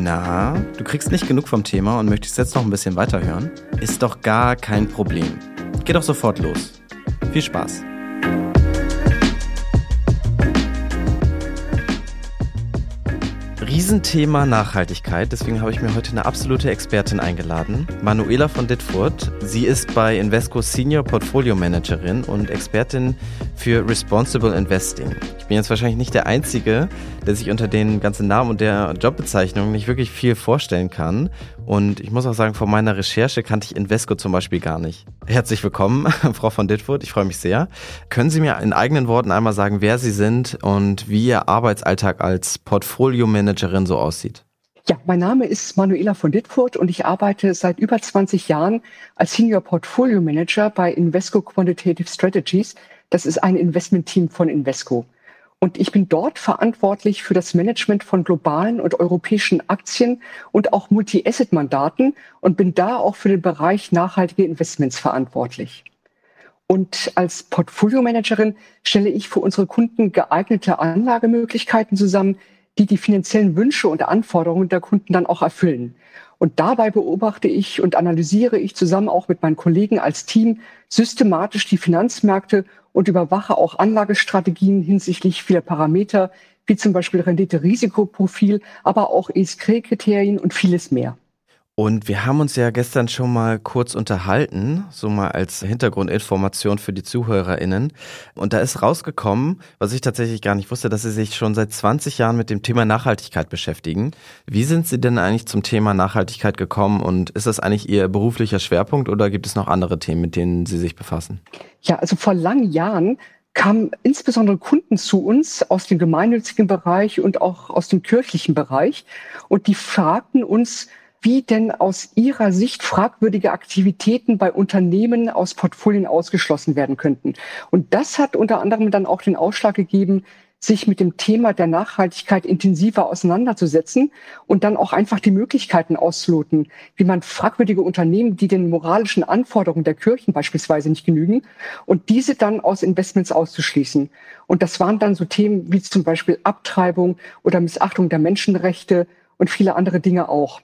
Na, du kriegst nicht genug vom Thema und möchtest jetzt noch ein bisschen weiterhören? Ist doch gar kein Problem. Geh doch sofort los. Viel Spaß. Riesenthema Nachhaltigkeit, deswegen habe ich mir heute eine absolute Expertin eingeladen, Manuela von Dittfurt. Sie ist bei Invesco Senior Portfolio Managerin und Expertin für Responsible Investing. Ich bin jetzt wahrscheinlich nicht der Einzige, der sich unter den ganzen Namen und der Jobbezeichnung nicht wirklich viel vorstellen kann. Und ich muss auch sagen, vor meiner Recherche kannte ich Invesco zum Beispiel gar nicht. Herzlich willkommen, Frau von Dittfurt. Ich freue mich sehr. Können Sie mir in eigenen Worten einmal sagen, wer Sie sind und wie Ihr Arbeitsalltag als Portfolio-Managerin so aussieht? Ja, mein Name ist Manuela von Dittfurt und ich arbeite seit über 20 Jahren als Senior Portfolio Manager bei Invesco Quantitative Strategies. Das ist ein Investmentteam von Invesco. Und ich bin dort verantwortlich für das Management von globalen und europäischen Aktien und auch Multi-Asset-Mandaten und bin da auch für den Bereich nachhaltige Investments verantwortlich. Und als Portfolio-Managerin stelle ich für unsere Kunden geeignete Anlagemöglichkeiten zusammen, die die finanziellen Wünsche und Anforderungen der Kunden dann auch erfüllen. Und dabei beobachte ich und analysiere ich zusammen auch mit meinen Kollegen als Team systematisch die Finanzmärkte und überwache auch Anlagestrategien hinsichtlich vieler Parameter, wie zum Beispiel Rendite-Risikoprofil, aber auch ESG-Kriterien und vieles mehr. Und wir haben uns ja gestern schon mal kurz unterhalten, so mal als Hintergrundinformation für die ZuhörerInnen. Und da ist rausgekommen, was ich tatsächlich gar nicht wusste, dass Sie sich schon seit 20 Jahren mit dem Thema Nachhaltigkeit beschäftigen. Wie sind Sie denn eigentlich zum Thema Nachhaltigkeit gekommen und ist das eigentlich Ihr beruflicher Schwerpunkt oder gibt es noch andere Themen, mit denen Sie sich befassen? Ja, also vor langen Jahren kamen insbesondere Kunden zu uns aus dem gemeinnützigen Bereich und auch aus dem kirchlichen Bereich und die fragten uns, wie denn aus Ihrer Sicht fragwürdige Aktivitäten bei Unternehmen aus Portfolien ausgeschlossen werden könnten. Und das hat unter anderem dann auch den Ausschlag gegeben, sich mit dem Thema der Nachhaltigkeit intensiver auseinanderzusetzen und dann auch einfach die Möglichkeiten auszuloten, wie man fragwürdige Unternehmen, die den moralischen Anforderungen der Kirchen beispielsweise nicht genügen, und diese dann aus Investments auszuschließen. Und das waren dann so Themen wie zum Beispiel Abtreibung oder Missachtung der Menschenrechte und viele andere Dinge auch.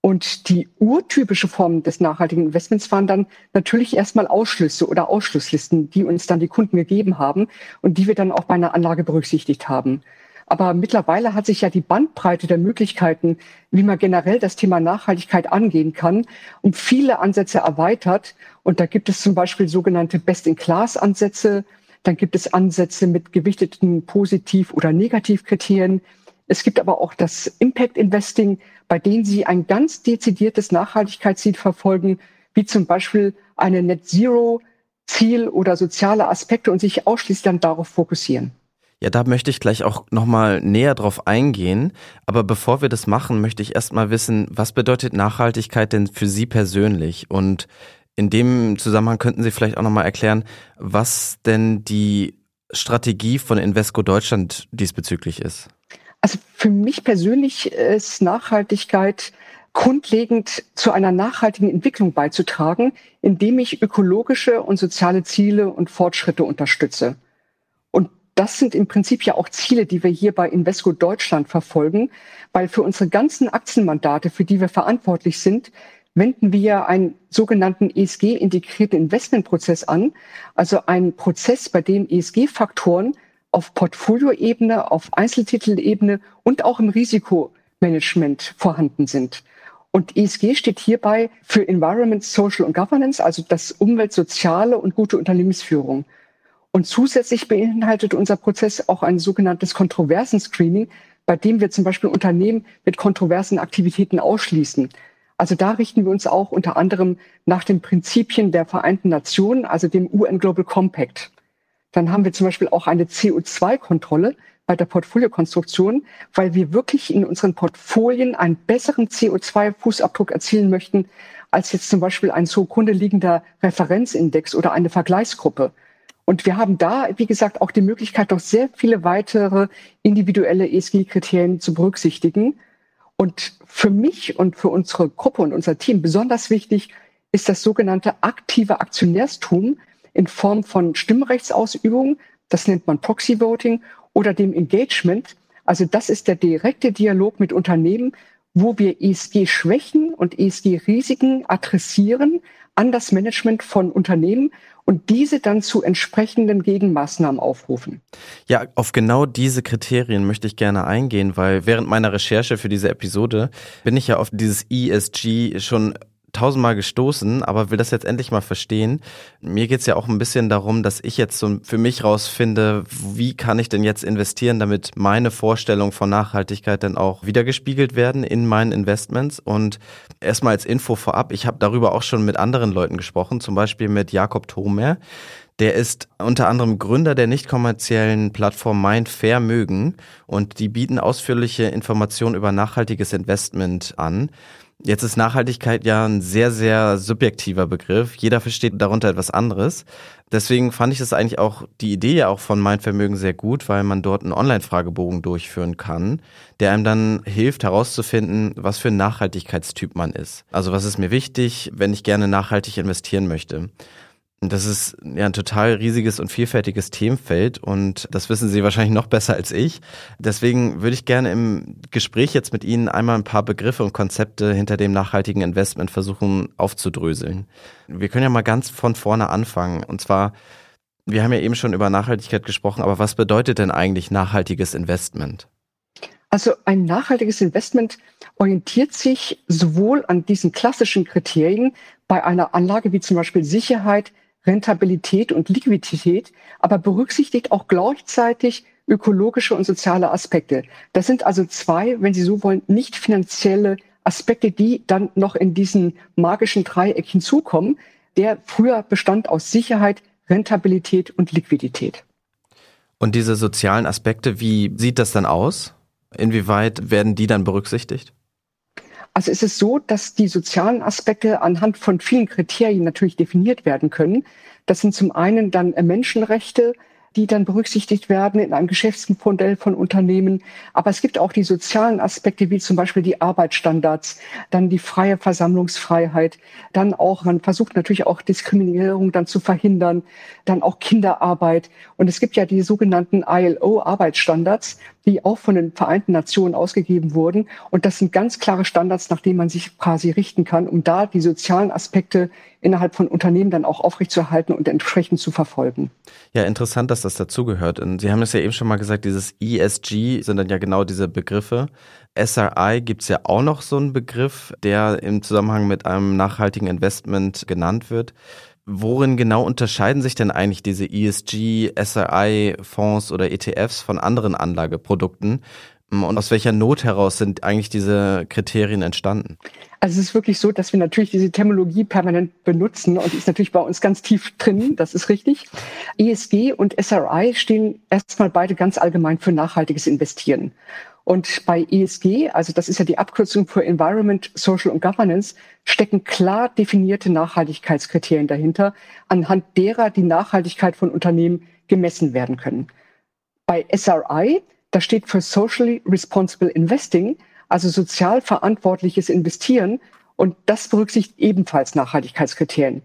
Und die urtypische Form des nachhaltigen Investments waren dann natürlich erstmal Ausschlüsse oder Ausschlusslisten, die uns dann die Kunden gegeben haben und die wir dann auch bei einer Anlage berücksichtigt haben. Aber mittlerweile hat sich ja die Bandbreite der Möglichkeiten, wie man generell das Thema Nachhaltigkeit angehen kann, um viele Ansätze erweitert. Und da gibt es zum Beispiel sogenannte Best-in-Class-Ansätze. Dann gibt es Ansätze mit gewichteten Positiv- oder Negativkriterien. Es gibt aber auch das Impact Investing, bei denen Sie ein ganz dezidiertes Nachhaltigkeitsziel verfolgen, wie zum Beispiel eine Net Zero Ziel oder soziale Aspekte und sich ausschließlich dann darauf fokussieren. Ja, da möchte ich gleich auch nochmal näher drauf eingehen. Aber bevor wir das machen, möchte ich erstmal wissen, was bedeutet Nachhaltigkeit denn für Sie persönlich? Und in dem Zusammenhang könnten Sie vielleicht auch nochmal erklären, was denn die Strategie von Invesco Deutschland diesbezüglich ist. Also für mich persönlich ist Nachhaltigkeit grundlegend zu einer nachhaltigen Entwicklung beizutragen, indem ich ökologische und soziale Ziele und Fortschritte unterstütze. Und das sind im Prinzip ja auch Ziele, die wir hier bei Invesco Deutschland verfolgen, weil für unsere ganzen Aktienmandate, für die wir verantwortlich sind, wenden wir einen sogenannten ESG-integrierten Investmentprozess an, also einen Prozess, bei dem ESG-Faktoren auf Portfolioebene, auf Einzeltitelebene und auch im Risikomanagement vorhanden sind. Und ESG steht hierbei für Environment, Social und Governance, also das Umwelt, Soziale und gute Unternehmensführung. Und zusätzlich beinhaltet unser Prozess auch ein sogenanntes Kontroversen-Screening, bei dem wir zum Beispiel Unternehmen mit kontroversen Aktivitäten ausschließen. Also da richten wir uns auch unter anderem nach den Prinzipien der Vereinten Nationen, also dem UN Global Compact. Dann haben wir zum Beispiel auch eine CO2-Kontrolle bei der Portfoliokonstruktion, weil wir wirklich in unseren Portfolien einen besseren CO2-Fußabdruck erzielen möchten, als jetzt zum Beispiel ein zugrunde liegender Referenzindex oder eine Vergleichsgruppe. Und wir haben da, wie gesagt, auch die Möglichkeit, noch sehr viele weitere individuelle ESG-Kriterien zu berücksichtigen. Und für mich und für unsere Gruppe und unser Team besonders wichtig ist das sogenannte aktive Aktionärstum, in Form von Stimmrechtsausübung, das nennt man Proxy Voting, oder dem Engagement. Also das ist der direkte Dialog mit Unternehmen, wo wir ESG-Schwächen und ESG-Risiken adressieren an das Management von Unternehmen und diese dann zu entsprechenden Gegenmaßnahmen aufrufen. Ja, auf genau diese Kriterien möchte ich gerne eingehen, weil während meiner Recherche für diese Episode bin ich ja auf dieses ESG schon tausendmal gestoßen, aber will das jetzt endlich mal verstehen. Mir geht's ja auch ein bisschen darum, dass ich jetzt so für mich rausfinde, wie kann ich denn jetzt investieren, damit meine Vorstellungen von Nachhaltigkeit dann auch wiedergespiegelt werden in meinen Investments. Und erstmal als Info vorab, ich habe darüber auch schon mit anderen Leuten gesprochen, zum Beispiel mit Jakob Thomer. Der ist unter anderem Gründer der nicht kommerziellen Plattform Mind Vermögen und die bieten ausführliche Informationen über nachhaltiges Investment an. Jetzt ist Nachhaltigkeit ja ein sehr, sehr subjektiver Begriff. Jeder versteht darunter etwas anderes. Deswegen fand ich das eigentlich auch, die Idee ja auch von Mein Vermögen sehr gut, weil man dort einen Online-Fragebogen durchführen kann, der einem dann hilft herauszufinden, was für ein Nachhaltigkeitstyp man ist. Also was ist mir wichtig, wenn ich gerne nachhaltig investieren möchte. Das ist ja ein total riesiges und vielfältiges Themenfeld und das wissen Sie wahrscheinlich noch besser als ich. Deswegen würde ich gerne im Gespräch jetzt mit Ihnen einmal ein paar Begriffe und Konzepte hinter dem nachhaltigen Investment versuchen aufzudröseln. Wir können ja mal ganz von vorne anfangen und zwar, wir haben ja eben schon über Nachhaltigkeit gesprochen, aber was bedeutet denn eigentlich nachhaltiges Investment? Also ein nachhaltiges Investment orientiert sich sowohl an diesen klassischen Kriterien bei einer Anlage wie zum Beispiel Sicherheit, Rentabilität und Liquidität, aber berücksichtigt auch gleichzeitig ökologische und soziale Aspekte. Das sind also zwei, wenn Sie so wollen, nicht finanzielle Aspekte, die dann noch in diesen magischen Dreieck hinzukommen, der früher bestand aus Sicherheit, Rentabilität und Liquidität. Und diese sozialen Aspekte, wie sieht das dann aus? Inwieweit werden die dann berücksichtigt? Also es ist so, dass die sozialen Aspekte anhand von vielen Kriterien natürlich definiert werden können. Das sind zum einen dann Menschenrechte, die dann berücksichtigt werden in einem Geschäftsmodell von Unternehmen. Aber es gibt auch die sozialen Aspekte, wie zum Beispiel die Arbeitsstandards, dann die freie Versammlungsfreiheit, dann auch, man versucht natürlich auch Diskriminierung dann zu verhindern, dann auch Kinderarbeit. Und es gibt ja die sogenannten ILO-Arbeitsstandards, die auch von den Vereinten Nationen ausgegeben wurden. Und das sind ganz klare Standards, nach denen man sich quasi richten kann, um da die sozialen Aspekte innerhalb von Unternehmen dann auch aufrechtzuerhalten und entsprechend zu verfolgen. Ja, interessant, dass das dazugehört. Und Sie haben es ja eben schon mal gesagt, dieses ESG sind dann ja genau diese Begriffe. SRI gibt es ja auch noch so einen Begriff, der im Zusammenhang mit einem nachhaltigen Investment genannt wird. Worin genau unterscheiden sich denn eigentlich diese ESG, SRI-Fonds oder ETFs von anderen Anlageprodukten? Und aus welcher Not heraus sind eigentlich diese Kriterien entstanden? Also es ist wirklich so, dass wir natürlich diese Terminologie permanent benutzen und ist natürlich bei uns ganz tief drin, das ist richtig. ESG und SRI stehen erstmal beide ganz allgemein für nachhaltiges Investieren. Und bei ESG, also das ist ja die Abkürzung für Environment, Social und Governance, stecken klar definierte Nachhaltigkeitskriterien dahinter, anhand derer die Nachhaltigkeit von Unternehmen gemessen werden können. Bei SRI, das steht für Socially Responsible Investing, also sozial verantwortliches Investieren. Und das berücksichtigt ebenfalls Nachhaltigkeitskriterien.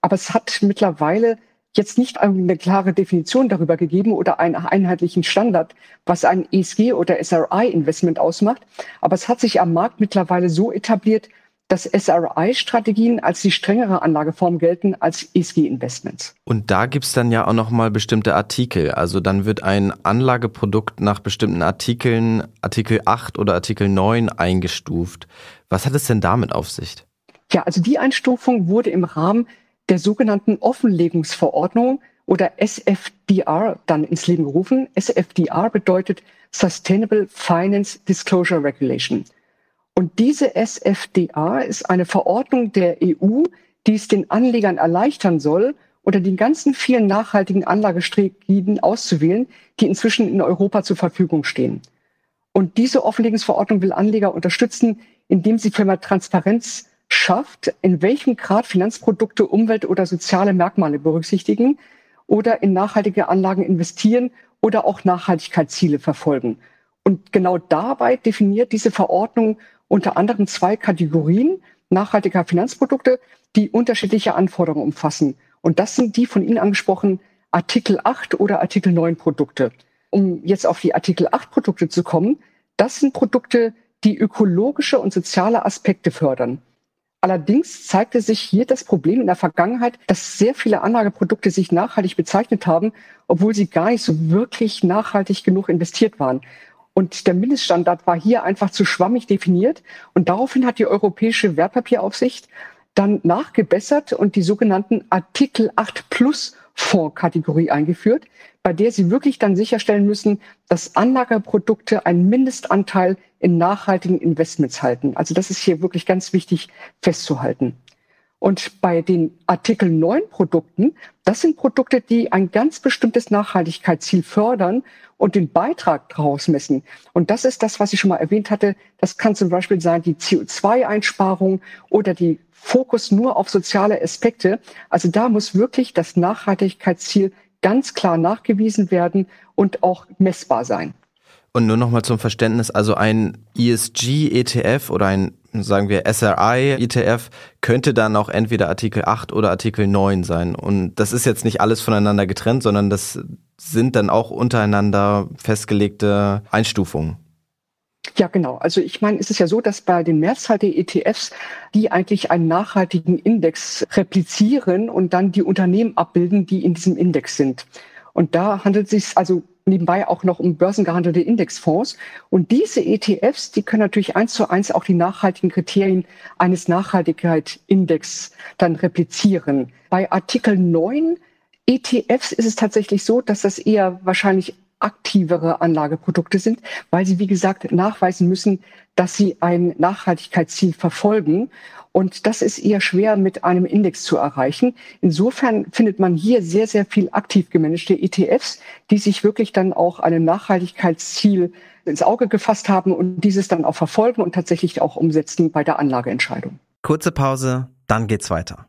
Aber es hat mittlerweile jetzt nicht eine klare Definition darüber gegeben oder einen einheitlichen Standard, was ein ESG oder SRI-Investment ausmacht. Aber es hat sich am Markt mittlerweile so etabliert, dass SRI-Strategien als die strengere Anlageform gelten als ESG-Investments. Und da gibt's dann ja auch nochmal bestimmte Artikel. Also dann wird ein Anlageprodukt nach bestimmten Artikeln, Artikel 8 oder Artikel 9 eingestuft. Was hat es denn damit auf sich? Ja, also die Einstufung wurde im Rahmen der sogenannten Offenlegungsverordnung oder SFDR dann ins Leben gerufen. SFDR bedeutet Sustainable Finance Disclosure Regulation. Und diese SFDR ist eine Verordnung der EU, die es den Anlegern erleichtern soll, unter den ganzen vielen nachhaltigen Anlagestrategien auszuwählen, die inzwischen in Europa zur Verfügung stehen. Und diese Offenlegungsverordnung will Anleger unterstützen, indem sie für mehr Transparenz schafft, in welchem Grad Finanzprodukte Umwelt- oder soziale Merkmale berücksichtigen oder in nachhaltige Anlagen investieren oder auch Nachhaltigkeitsziele verfolgen. Und genau dabei definiert diese Verordnung unter anderem zwei Kategorien nachhaltiger Finanzprodukte, die unterschiedliche Anforderungen umfassen. Und das sind die von Ihnen angesprochenen Artikel 8 oder Artikel 9 Produkte. Um jetzt auf die Artikel 8 Produkte zu kommen, das sind Produkte, die ökologische und soziale Aspekte fördern. Allerdings zeigte sich hier das Problem in der Vergangenheit, dass sehr viele Anlageprodukte sich nachhaltig bezeichnet haben, obwohl sie gar nicht so wirklich nachhaltig genug investiert waren. Und der Mindeststandard war hier einfach zu schwammig definiert. Und daraufhin hat die Europäische Wertpapieraufsicht dann nachgebessert und die sogenannten Artikel 8 Plus Fondskategorie eingeführt, bei der sie wirklich dann sicherstellen müssen, dass Anlagerprodukte einen Mindestanteil in nachhaltigen Investments halten. Also das ist hier wirklich ganz wichtig festzuhalten. Und bei den Artikel 9 Produkten, das sind Produkte, die ein ganz bestimmtes Nachhaltigkeitsziel fördern und den Beitrag daraus messen. Und das ist das, was ich schon mal erwähnt hatte. Das kann zum Beispiel sein die CO2-Einsparung oder die Fokus nur auf soziale Aspekte. Also da muss wirklich das Nachhaltigkeitsziel ganz klar nachgewiesen werden und auch messbar sein. Und nur nochmal zum Verständnis, also ein ESG-ETF oder ein, sagen wir, SRI-ETF könnte dann auch entweder Artikel 8 oder Artikel 9 sein. Und das ist jetzt nicht alles voneinander getrennt, sondern das sind dann auch untereinander festgelegte Einstufungen. Ja, genau. Also ich meine, es ist ja so, dass bei den Mehrzahl der ETFs, die eigentlich einen nachhaltigen Index replizieren und dann die Unternehmen abbilden, die in diesem Index sind. Und da handelt es sich also nebenbei auch noch um börsengehandelte Indexfonds. Und diese ETFs, die können natürlich eins zu eins auch die nachhaltigen Kriterien eines Nachhaltigkeitsindex dann replizieren. Bei Artikel 9 ETFs ist es tatsächlich so, dass das eher wahrscheinlich aktivere Anlageprodukte sind, weil sie, wie gesagt, nachweisen müssen, dass sie ein Nachhaltigkeitsziel verfolgen. Und das ist eher schwer mit einem Index zu erreichen. Insofern findet man hier sehr, sehr viel aktiv gemanagte ETFs, die sich wirklich dann auch einem Nachhaltigkeitsziel ins Auge gefasst haben und dieses dann auch verfolgen und tatsächlich auch umsetzen bei der Anlageentscheidung. Kurze Pause, dann geht's weiter.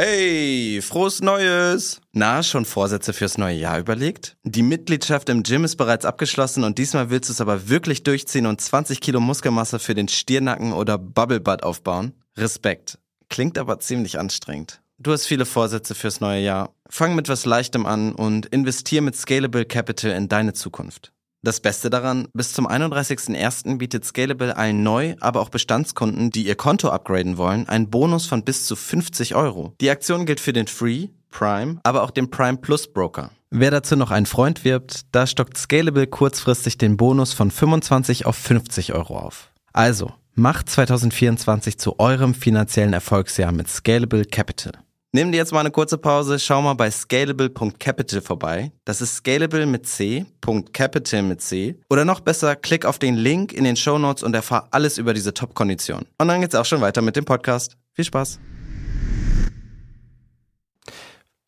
Hey, frohes Neues! Na, schon Vorsätze fürs neue Jahr überlegt? Die Mitgliedschaft im Gym ist bereits abgeschlossen und diesmal willst du es aber wirklich durchziehen und 20 Kilo Muskelmasse für den Stirnacken oder Bubble Butt aufbauen? Respekt. Klingt aber ziemlich anstrengend. Du hast viele Vorsätze fürs neue Jahr. Fang mit was Leichtem an und investier mit Scalable Capital in deine Zukunft. Das Beste daran, bis zum 31.01. bietet Scalable allen Neu-, aber auch Bestandskunden, die ihr Konto upgraden wollen, einen Bonus von bis zu 50 Euro. Die Aktion gilt für den Free, Prime, aber auch den Prime Plus Broker. Wer dazu noch einen Freund wirbt, da stockt Scalable kurzfristig den Bonus von 25 auf 50 Euro auf. Also, macht 2024 zu eurem finanziellen Erfolgsjahr mit Scalable Capital. Nimm dir jetzt mal eine kurze Pause, schau mal bei scalable.capital vorbei. Das ist scalable mit C, .capital mit C. Oder noch besser, klick auf den Link in den Show Notes und erfahr alles über diese Top-Kondition. Und dann geht's auch schon weiter mit dem Podcast. Viel Spaß!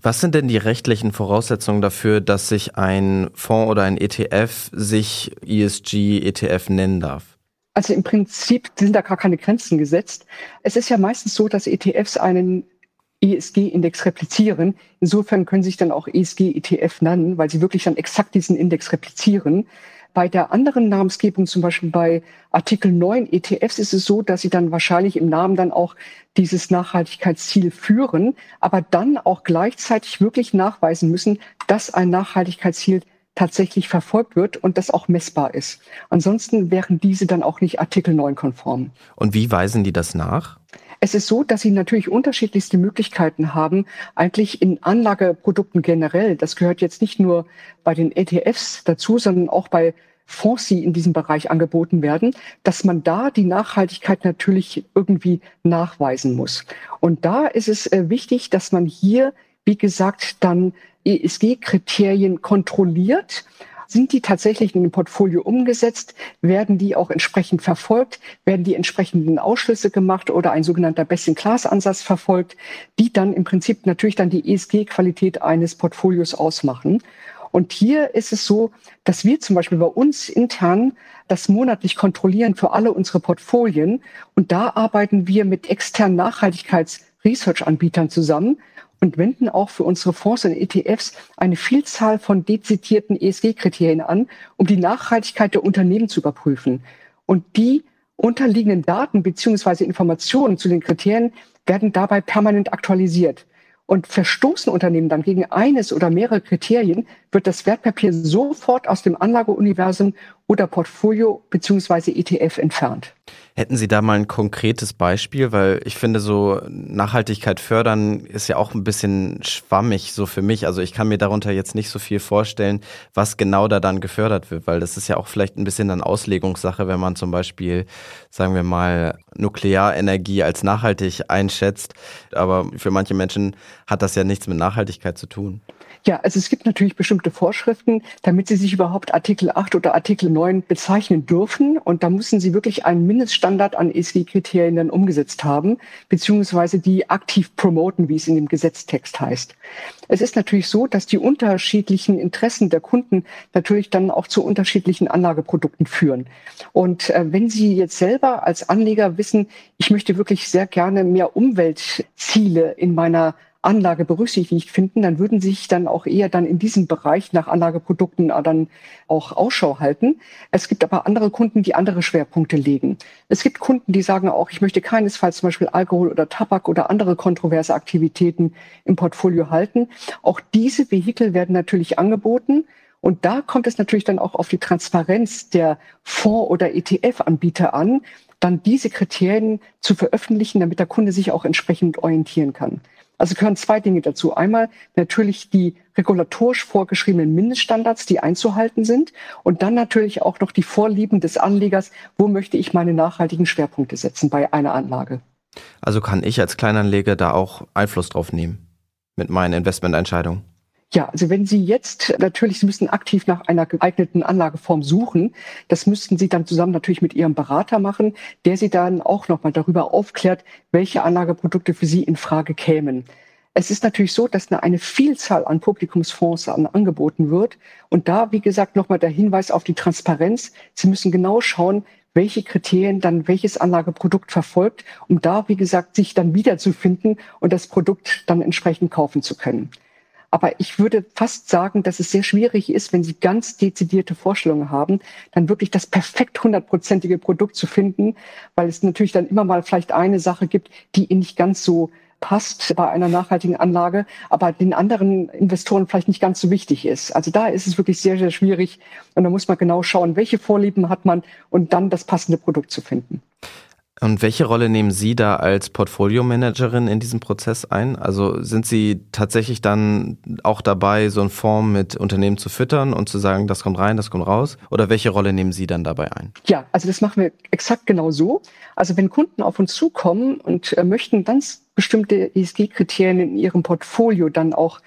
Was sind denn die rechtlichen Voraussetzungen dafür, dass sich ein Fonds oder ein ETF sich ESG-ETF nennen darf? Also im Prinzip sind da gar keine Grenzen gesetzt. Es ist ja meistens so, dass ETFs einen ESG-Index replizieren. Insofern können sich dann auch ESG-ETF nennen, weil sie wirklich dann exakt diesen Index replizieren. Bei der anderen Namensgebung, zum Beispiel bei Artikel 9 ETFs, ist es so, dass sie dann wahrscheinlich im Namen dann auch dieses Nachhaltigkeitsziel führen, aber dann auch gleichzeitig wirklich nachweisen müssen, dass ein Nachhaltigkeitsziel tatsächlich verfolgt wird und das auch messbar ist. Ansonsten wären diese dann auch nicht Artikel 9 konform. Und wie weisen die das nach? Es ist so, dass Sie natürlich unterschiedlichste Möglichkeiten haben, eigentlich in Anlageprodukten generell. Das gehört jetzt nicht nur bei den ETFs dazu, sondern auch bei Fonds, die in diesem Bereich angeboten werden, dass man da die Nachhaltigkeit natürlich irgendwie nachweisen muss. Und da ist es äh, wichtig, dass man hier, wie gesagt, dann ESG-Kriterien kontrolliert sind die tatsächlich in dem Portfolio umgesetzt? Werden die auch entsprechend verfolgt? Werden die entsprechenden Ausschlüsse gemacht oder ein sogenannter Best-in-Class-Ansatz verfolgt, die dann im Prinzip natürlich dann die ESG-Qualität eines Portfolios ausmachen? Und hier ist es so, dass wir zum Beispiel bei uns intern das monatlich kontrollieren für alle unsere Portfolien. Und da arbeiten wir mit externen Nachhaltigkeits-Research-Anbietern zusammen und wenden auch für unsere Fonds und ETFs eine Vielzahl von dezidierten ESG-Kriterien an, um die Nachhaltigkeit der Unternehmen zu überprüfen. Und die unterliegenden Daten beziehungsweise Informationen zu den Kriterien werden dabei permanent aktualisiert. Und verstoßen Unternehmen dann gegen eines oder mehrere Kriterien, wird das Wertpapier sofort aus dem Anlageuniversum oder Portfolio beziehungsweise ETF entfernt. Hätten Sie da mal ein konkretes Beispiel? Weil ich finde, so Nachhaltigkeit fördern ist ja auch ein bisschen schwammig so für mich. Also ich kann mir darunter jetzt nicht so viel vorstellen, was genau da dann gefördert wird, weil das ist ja auch vielleicht ein bisschen dann Auslegungssache, wenn man zum Beispiel, sagen wir mal, Nuklearenergie als nachhaltig einschätzt. Aber für manche Menschen hat das ja nichts mit Nachhaltigkeit zu tun. Ja, also es gibt natürlich bestimmte Vorschriften, damit Sie sich überhaupt Artikel 8 oder Artikel 9 bezeichnen dürfen. Und da müssen Sie wirklich einen Mindeststandard an ESG-Kriterien dann umgesetzt haben, beziehungsweise die aktiv promoten, wie es in dem Gesetztext heißt. Es ist natürlich so, dass die unterschiedlichen Interessen der Kunden natürlich dann auch zu unterschiedlichen Anlageprodukten führen. Und äh, wenn Sie jetzt selber als Anleger wissen, ich möchte wirklich sehr gerne mehr Umweltziele in meiner Anlage berücksichtigt finden, dann würden sich dann auch eher dann in diesem Bereich nach Anlageprodukten äh, dann auch Ausschau halten. Es gibt aber andere Kunden, die andere Schwerpunkte legen. Es gibt Kunden, die sagen auch, ich möchte keinesfalls zum Beispiel Alkohol oder Tabak oder andere kontroverse Aktivitäten im Portfolio halten. Auch diese Vehikel werden natürlich angeboten. Und da kommt es natürlich dann auch auf die Transparenz der Fonds- oder ETF-Anbieter an, dann diese Kriterien zu veröffentlichen, damit der Kunde sich auch entsprechend orientieren kann. Also gehören zwei Dinge dazu. Einmal natürlich die regulatorisch vorgeschriebenen Mindeststandards, die einzuhalten sind. Und dann natürlich auch noch die Vorlieben des Anlegers. Wo möchte ich meine nachhaltigen Schwerpunkte setzen bei einer Anlage? Also kann ich als Kleinanleger da auch Einfluss drauf nehmen mit meinen Investmententscheidungen? Ja, also wenn Sie jetzt natürlich, Sie müssen aktiv nach einer geeigneten Anlageform suchen. Das müssten Sie dann zusammen natürlich mit Ihrem Berater machen, der Sie dann auch nochmal darüber aufklärt, welche Anlageprodukte für Sie in Frage kämen. Es ist natürlich so, dass eine Vielzahl an Publikumsfonds an angeboten wird. Und da, wie gesagt, nochmal der Hinweis auf die Transparenz. Sie müssen genau schauen, welche Kriterien dann welches Anlageprodukt verfolgt, um da, wie gesagt, sich dann wiederzufinden und das Produkt dann entsprechend kaufen zu können. Aber ich würde fast sagen, dass es sehr schwierig ist, wenn Sie ganz dezidierte Vorstellungen haben, dann wirklich das perfekt hundertprozentige Produkt zu finden, weil es natürlich dann immer mal vielleicht eine Sache gibt, die Ihnen nicht ganz so passt bei einer nachhaltigen Anlage, aber den anderen Investoren vielleicht nicht ganz so wichtig ist. Also da ist es wirklich sehr, sehr schwierig und da muss man genau schauen, welche Vorlieben hat man und dann das passende Produkt zu finden. Und welche Rolle nehmen Sie da als Portfolio-Managerin in diesem Prozess ein? Also sind Sie tatsächlich dann auch dabei, so ein Fonds mit Unternehmen zu füttern und zu sagen, das kommt rein, das kommt raus? Oder welche Rolle nehmen Sie dann dabei ein? Ja, also das machen wir exakt genau so. Also wenn Kunden auf uns zukommen und äh, möchten ganz bestimmte ESG-Kriterien in ihrem Portfolio dann auch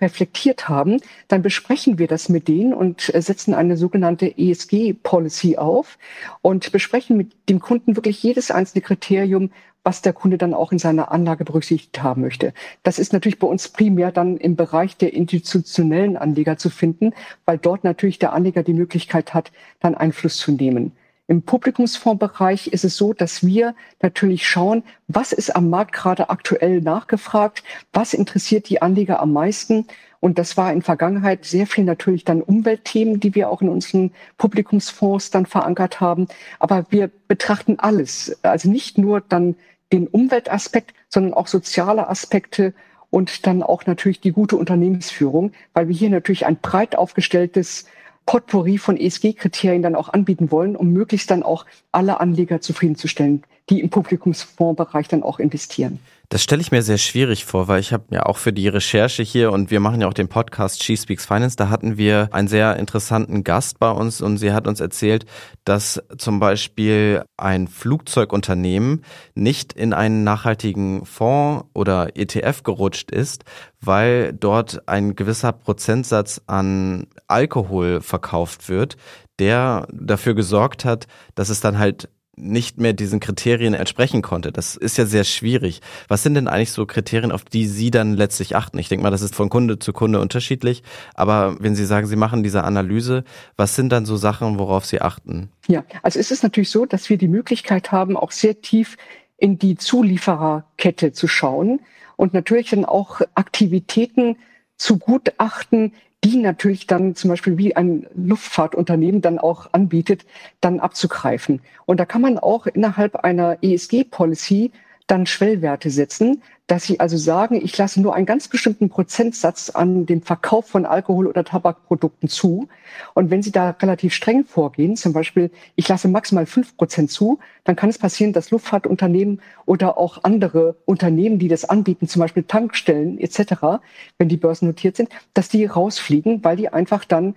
reflektiert haben, dann besprechen wir das mit denen und äh, setzen eine sogenannte ESG-Policy auf und besprechen mit dem Kunden wirklich jedes einzelne Kriterium, was der Kunde dann auch in seiner Anlage berücksichtigt haben möchte. Das ist natürlich bei uns primär dann im Bereich der institutionellen Anleger zu finden, weil dort natürlich der Anleger die Möglichkeit hat, dann Einfluss zu nehmen. Im Publikumsfondsbereich ist es so, dass wir natürlich schauen, was ist am Markt gerade aktuell nachgefragt, was interessiert die Anleger am meisten. Und das war in Vergangenheit sehr viel natürlich dann Umweltthemen, die wir auch in unseren Publikumsfonds dann verankert haben. Aber wir betrachten alles, also nicht nur dann den Umweltaspekt, sondern auch soziale Aspekte und dann auch natürlich die gute Unternehmensführung, weil wir hier natürlich ein breit aufgestelltes Potpourri von ESG-Kriterien dann auch anbieten wollen, um möglichst dann auch alle Anleger zufriedenzustellen, die im Publikumsfondsbereich dann auch investieren. Das stelle ich mir sehr schwierig vor, weil ich habe ja auch für die Recherche hier und wir machen ja auch den Podcast She Speaks Finance, da hatten wir einen sehr interessanten Gast bei uns und sie hat uns erzählt, dass zum Beispiel ein Flugzeugunternehmen nicht in einen nachhaltigen Fonds oder ETF gerutscht ist, weil dort ein gewisser Prozentsatz an Alkohol verkauft wird, der dafür gesorgt hat, dass es dann halt nicht mehr diesen Kriterien entsprechen konnte. Das ist ja sehr schwierig. Was sind denn eigentlich so Kriterien, auf die Sie dann letztlich achten? Ich denke mal, das ist von Kunde zu Kunde unterschiedlich. Aber wenn Sie sagen, Sie machen diese Analyse, was sind dann so Sachen, worauf Sie achten? Ja, also es ist natürlich so, dass wir die Möglichkeit haben, auch sehr tief in die Zuliefererkette zu schauen und natürlich dann auch Aktivitäten zu gutachten, die natürlich dann zum Beispiel wie ein Luftfahrtunternehmen dann auch anbietet, dann abzugreifen. Und da kann man auch innerhalb einer ESG-Policy dann Schwellwerte setzen, dass sie also sagen, ich lasse nur einen ganz bestimmten Prozentsatz an dem Verkauf von Alkohol- oder Tabakprodukten zu. Und wenn sie da relativ streng vorgehen, zum Beispiel, ich lasse maximal fünf Prozent zu, dann kann es passieren, dass Luftfahrtunternehmen oder auch andere Unternehmen, die das anbieten, zum Beispiel Tankstellen etc., wenn die Börsen notiert sind, dass die rausfliegen, weil die einfach dann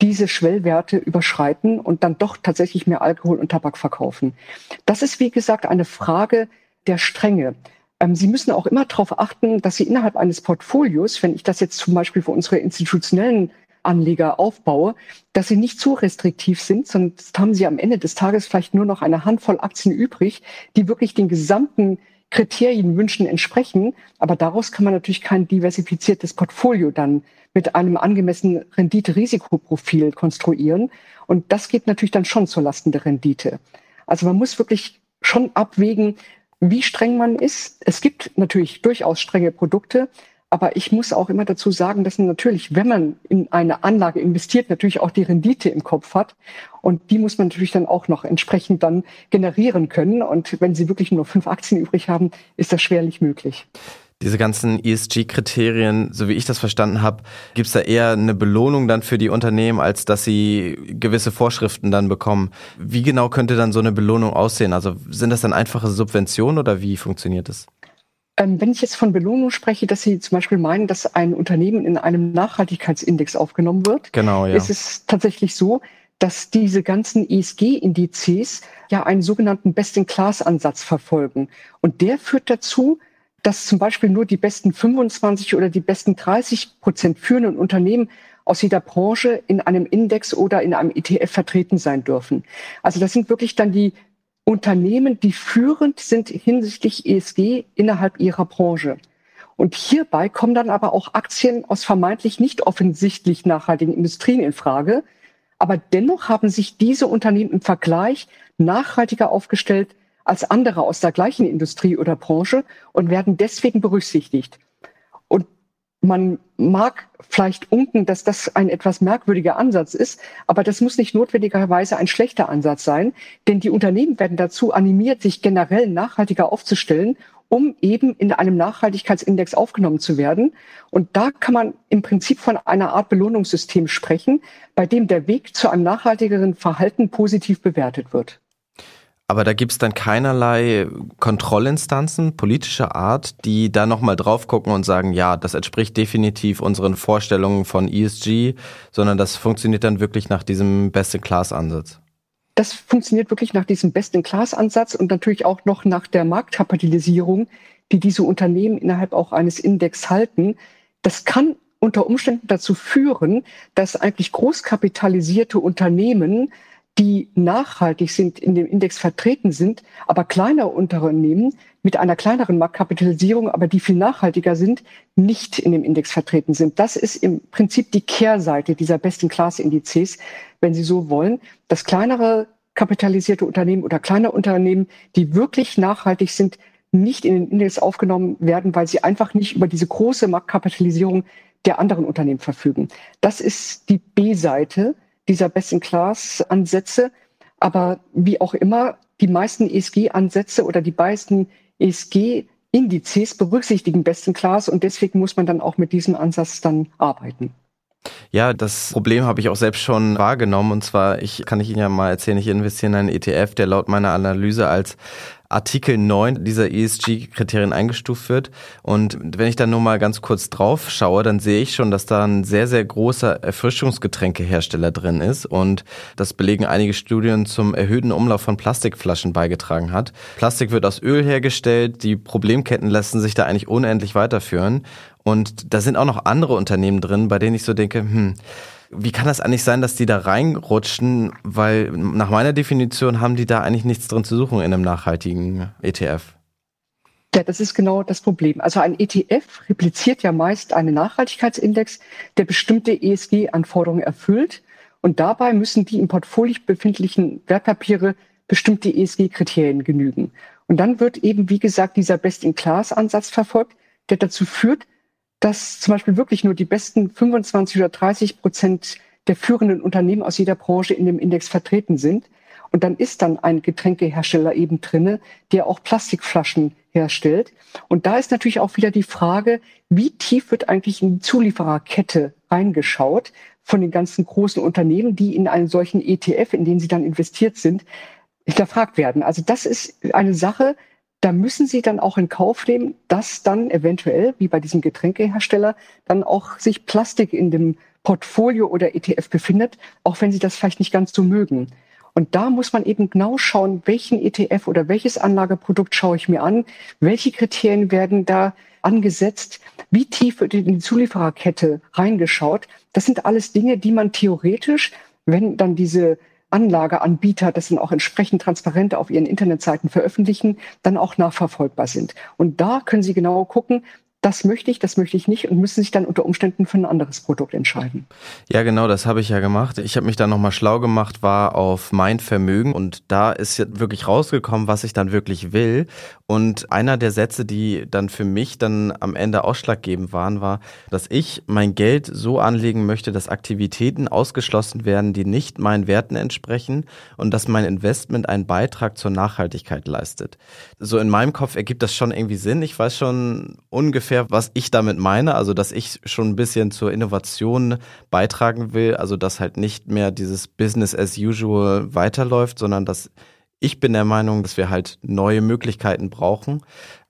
diese Schwellwerte überschreiten und dann doch tatsächlich mehr Alkohol und Tabak verkaufen. Das ist, wie gesagt, eine Frage der Strenge. Ähm, Sie müssen auch immer darauf achten, dass Sie innerhalb eines Portfolios, wenn ich das jetzt zum Beispiel für unsere institutionellen Anleger aufbaue, dass sie nicht zu restriktiv sind, sonst haben sie am Ende des Tages vielleicht nur noch eine Handvoll Aktien übrig, die wirklich den gesamten Kriterienwünschen entsprechen. Aber daraus kann man natürlich kein diversifiziertes Portfolio dann mit einem angemessenen Rendite-Risikoprofil konstruieren. Und das geht natürlich dann schon zur Lasten der Rendite. Also man muss wirklich schon abwägen, wie streng man ist. Es gibt natürlich durchaus strenge Produkte, aber ich muss auch immer dazu sagen, dass man natürlich, wenn man in eine Anlage investiert, natürlich auch die Rendite im Kopf hat. Und die muss man natürlich dann auch noch entsprechend dann generieren können. Und wenn Sie wirklich nur fünf Aktien übrig haben, ist das schwerlich möglich. Diese ganzen ESG-Kriterien, so wie ich das verstanden habe, gibt es da eher eine Belohnung dann für die Unternehmen, als dass sie gewisse Vorschriften dann bekommen. Wie genau könnte dann so eine Belohnung aussehen? Also sind das dann einfache Subventionen oder wie funktioniert das? Ähm, wenn ich jetzt von Belohnung spreche, dass Sie zum Beispiel meinen, dass ein Unternehmen in einem Nachhaltigkeitsindex aufgenommen wird, genau, ja. ist es tatsächlich so, dass diese ganzen ESG-Indizes ja einen sogenannten Best-in-Class-Ansatz verfolgen. Und der führt dazu, dass zum Beispiel nur die besten 25 oder die besten 30 Prozent führenden Unternehmen aus jeder Branche in einem Index oder in einem ETF vertreten sein dürfen. Also das sind wirklich dann die Unternehmen, die führend sind hinsichtlich ESG innerhalb ihrer Branche. Und hierbei kommen dann aber auch Aktien aus vermeintlich nicht offensichtlich nachhaltigen Industrien in Frage. Aber dennoch haben sich diese Unternehmen im Vergleich nachhaltiger aufgestellt als andere aus der gleichen Industrie oder Branche und werden deswegen berücksichtigt. Und man mag vielleicht unken, dass das ein etwas merkwürdiger Ansatz ist, aber das muss nicht notwendigerweise ein schlechter Ansatz sein, denn die Unternehmen werden dazu animiert, sich generell nachhaltiger aufzustellen, um eben in einem Nachhaltigkeitsindex aufgenommen zu werden. Und da kann man im Prinzip von einer Art Belohnungssystem sprechen, bei dem der Weg zu einem nachhaltigeren Verhalten positiv bewertet wird. Aber da gibt's dann keinerlei Kontrollinstanzen politischer Art, die da nochmal drauf gucken und sagen, ja, das entspricht definitiv unseren Vorstellungen von ESG, sondern das funktioniert dann wirklich nach diesem Best-in-Class-Ansatz. Das funktioniert wirklich nach diesem Best-in-Class-Ansatz und natürlich auch noch nach der Marktkapitalisierung, die diese Unternehmen innerhalb auch eines Index halten. Das kann unter Umständen dazu führen, dass eigentlich großkapitalisierte Unternehmen die nachhaltig sind, in dem Index vertreten sind, aber kleinere Unternehmen mit einer kleineren Marktkapitalisierung, aber die viel nachhaltiger sind, nicht in dem Index vertreten sind. Das ist im Prinzip die Kehrseite dieser Best-in-Class-Indizes, wenn Sie so wollen, dass kleinere kapitalisierte Unternehmen oder kleine Unternehmen, die wirklich nachhaltig sind, nicht in den Index aufgenommen werden, weil sie einfach nicht über diese große Marktkapitalisierung der anderen Unternehmen verfügen. Das ist die B-Seite dieser Best-in-Class-Ansätze. Aber wie auch immer, die meisten ESG-Ansätze oder die meisten ESG-Indizes berücksichtigen Best-in-Class und deswegen muss man dann auch mit diesem Ansatz dann arbeiten. Ja, das Problem habe ich auch selbst schon wahrgenommen. Und zwar, ich kann ich Ihnen ja mal erzählen, ich investiere in einen ETF, der laut meiner Analyse als Artikel 9 dieser ESG-Kriterien eingestuft wird. Und wenn ich dann nur mal ganz kurz drauf schaue, dann sehe ich schon, dass da ein sehr, sehr großer Erfrischungsgetränkehersteller drin ist und das belegen einige Studien zum erhöhten Umlauf von Plastikflaschen beigetragen hat. Plastik wird aus Öl hergestellt, die Problemketten lassen sich da eigentlich unendlich weiterführen. Und da sind auch noch andere Unternehmen drin, bei denen ich so denke, hm, wie kann das eigentlich sein, dass die da reinrutschen? Weil nach meiner Definition haben die da eigentlich nichts drin zu suchen in einem nachhaltigen ETF. Ja, das ist genau das Problem. Also ein ETF repliziert ja meist einen Nachhaltigkeitsindex, der bestimmte ESG-Anforderungen erfüllt. Und dabei müssen die im Portfolio befindlichen Wertpapiere bestimmte ESG-Kriterien genügen. Und dann wird eben, wie gesagt, dieser Best-in-Class-Ansatz verfolgt, der dazu führt, dass zum Beispiel wirklich nur die besten 25 oder 30 Prozent der führenden Unternehmen aus jeder Branche in dem Index vertreten sind. Und dann ist dann ein Getränkehersteller eben drinne, der auch Plastikflaschen herstellt. Und da ist natürlich auch wieder die Frage, wie tief wird eigentlich in die Zuliefererkette reingeschaut von den ganzen großen Unternehmen, die in einen solchen ETF, in den sie dann investiert sind, hinterfragt werden. Also das ist eine Sache, da müssen sie dann auch in Kauf nehmen, dass dann eventuell, wie bei diesem Getränkehersteller, dann auch sich Plastik in dem Portfolio oder ETF befindet, auch wenn sie das vielleicht nicht ganz so mögen. Und da muss man eben genau schauen, welchen ETF oder welches Anlageprodukt schaue ich mir an, welche Kriterien werden da angesetzt, wie tief wird in die Zuliefererkette reingeschaut. Das sind alles Dinge, die man theoretisch, wenn dann diese Anlageanbieter das dann auch entsprechend transparent auf ihren Internetseiten veröffentlichen, dann auch nachverfolgbar sind. Und da können Sie genau gucken, das möchte ich, das möchte ich nicht und müssen sich dann unter Umständen für ein anderes Produkt entscheiden. Ja, genau, das habe ich ja gemacht. Ich habe mich dann nochmal schlau gemacht, war auf mein Vermögen und da ist jetzt wirklich rausgekommen, was ich dann wirklich will. Und einer der Sätze, die dann für mich dann am Ende ausschlaggebend waren, war, dass ich mein Geld so anlegen möchte, dass Aktivitäten ausgeschlossen werden, die nicht meinen Werten entsprechen und dass mein Investment einen Beitrag zur Nachhaltigkeit leistet. So in meinem Kopf ergibt das schon irgendwie Sinn. Ich weiß schon ungefähr, ungefähr, was ich damit meine. Also, dass ich schon ein bisschen zur Innovation beitragen will. Also, dass halt nicht mehr dieses Business as usual weiterläuft, sondern dass ich bin der Meinung, dass wir halt neue Möglichkeiten brauchen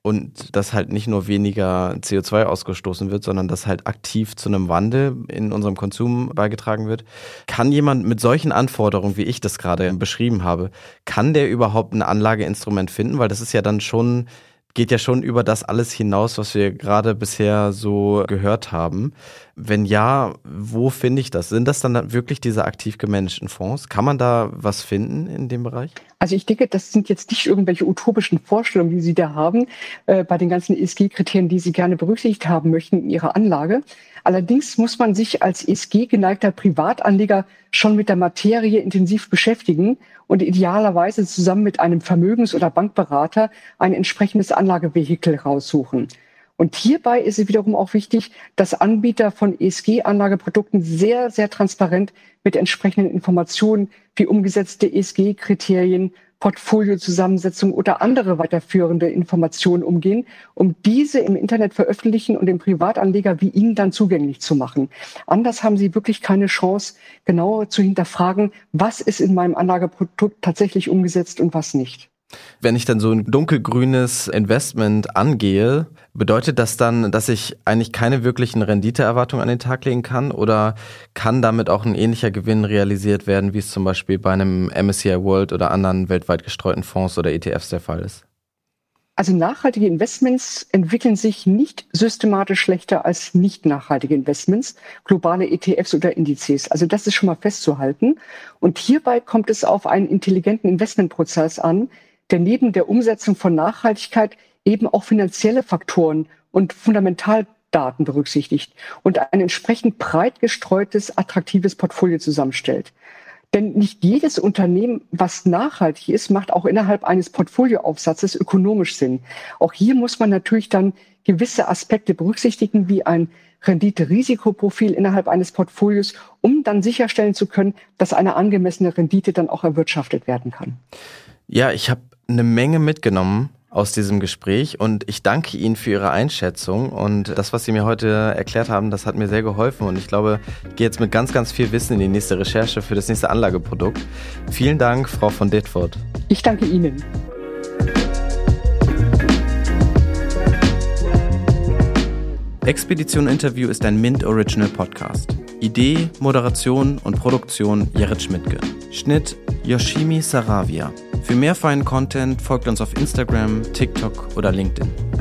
und dass halt nicht nur weniger CO2 ausgestoßen wird, sondern dass halt aktiv zu einem Wandel in unserem Konsum beigetragen wird. Kann jemand mit solchen Anforderungen, wie ich das gerade beschrieben habe, kann der überhaupt ein Anlageinstrument finden? Weil das ist ja dann schon geht ja schon über das alles hinaus, was wir gerade bisher so gehört haben. Wenn ja, wo finde ich das? Sind das dann wirklich diese aktiv gemanagten Fonds? Kann man da was finden in dem Bereich? Also ich denke, das sind jetzt nicht irgendwelche utopischen Vorstellungen, die Sie da haben, äh, bei den ganzen ESG-Kriterien, die Sie gerne berücksichtigt haben möchten in Ihrer Anlage. Allerdings muss man sich als ESG-geneigter Privatanleger schon mit der Materie intensiv beschäftigen und idealerweise zusammen mit einem Vermögens- oder Bankberater ein entsprechendes Anlagevehikel raussuchen. Und hierbei ist es wiederum auch wichtig, dass Anbieter von ESG-Anlageprodukten sehr, sehr transparent mit entsprechenden Informationen wie umgesetzte ESG-Kriterien, Portfoliozusammensetzung oder andere weiterführende Informationen umgehen, um diese im Internet veröffentlichen und dem Privatanleger wie Ihnen dann zugänglich zu machen. Anders haben Sie wirklich keine Chance, genauer zu hinterfragen, was ist in meinem Anlageprodukt tatsächlich umgesetzt und was nicht. Wenn ich dann so ein dunkelgrünes Investment angehe, bedeutet das dann, dass ich eigentlich keine wirklichen Renditeerwartungen an den Tag legen kann oder kann damit auch ein ähnlicher Gewinn realisiert werden, wie es zum Beispiel bei einem MSCI World oder anderen weltweit gestreuten Fonds oder ETFs der Fall ist? Also nachhaltige Investments entwickeln sich nicht systematisch schlechter als nicht nachhaltige Investments, globale ETFs oder Indizes. Also das ist schon mal festzuhalten. Und hierbei kommt es auf einen intelligenten Investmentprozess an, der neben der Umsetzung von Nachhaltigkeit eben auch finanzielle Faktoren und Fundamentaldaten berücksichtigt und ein entsprechend breit gestreutes, attraktives Portfolio zusammenstellt. Denn nicht jedes Unternehmen, was nachhaltig ist, macht auch innerhalb eines Portfolioaufsatzes ökonomisch Sinn. Auch hier muss man natürlich dann gewisse Aspekte berücksichtigen, wie ein Rendite-Risikoprofil innerhalb eines Portfolios, um dann sicherstellen zu können, dass eine angemessene Rendite dann auch erwirtschaftet werden kann. Ja, ich habe eine Menge mitgenommen aus diesem Gespräch und ich danke Ihnen für Ihre Einschätzung und das, was Sie mir heute erklärt haben, das hat mir sehr geholfen und ich glaube, ich gehe jetzt mit ganz, ganz viel Wissen in die nächste Recherche für das nächste Anlageprodukt. Vielen Dank, Frau von Ditford. Ich danke Ihnen. Expedition Interview ist ein Mint Original Podcast. Idee, Moderation und Produktion Jared Schmidtke. Schnitt Yoshimi Saravia. Für mehr feinen Content folgt uns auf Instagram, TikTok oder LinkedIn.